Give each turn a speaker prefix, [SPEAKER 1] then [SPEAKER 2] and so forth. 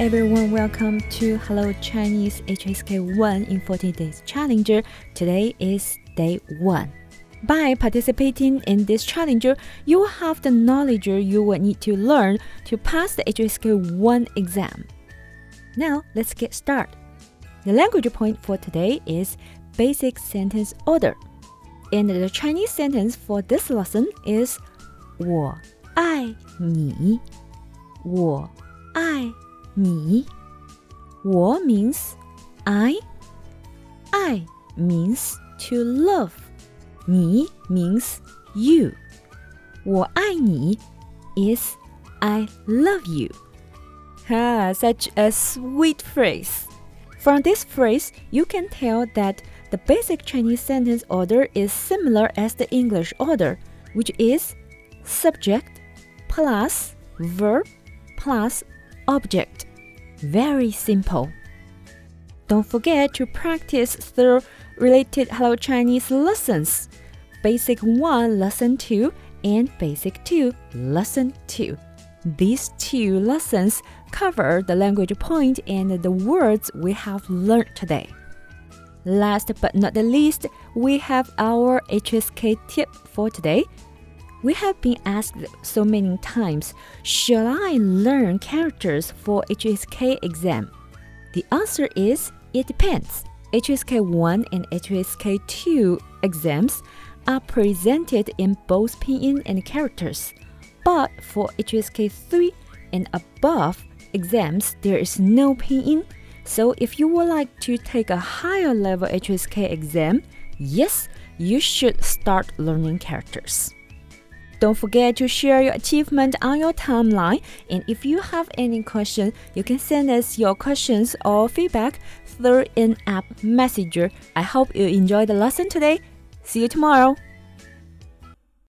[SPEAKER 1] everyone, welcome to Hello Chinese HSK 1 in 40 Days Challenger. Today is day 1. By participating in this challenger, you will have the knowledge you will need to learn to pass the HSK 1 exam. Now, let's get started. The language point for today is basic sentence order. And the Chinese sentence for this lesson is 我爱你。我爱 你，我 means I, 爱 means to love, 你 means you. 我爱你 is I love you. Ha! such a sweet phrase. From this phrase, you can tell that the basic Chinese sentence order is similar as the English order, which is subject plus verb plus object. Very simple. Don't forget to practice through related Hello Chinese lessons. Basic 1 Lesson 2 and Basic 2 Lesson 2. These two lessons cover the language point and the words we have learned today. Last but not the least, we have our HSK tip for today. We have been asked so many times, should I learn characters for HSK exam? The answer is it depends. HSK 1 and HSK 2 exams are presented in both pinyin and characters. But for HSK 3 and above exams, there is no pinyin. So if you would like to take a higher level HSK exam, yes, you should start learning characters. Don't forget to share your achievement on your timeline. And if you have any question, you can send us your questions or feedback through an app messenger. I hope you enjoyed the lesson today. See you tomorrow.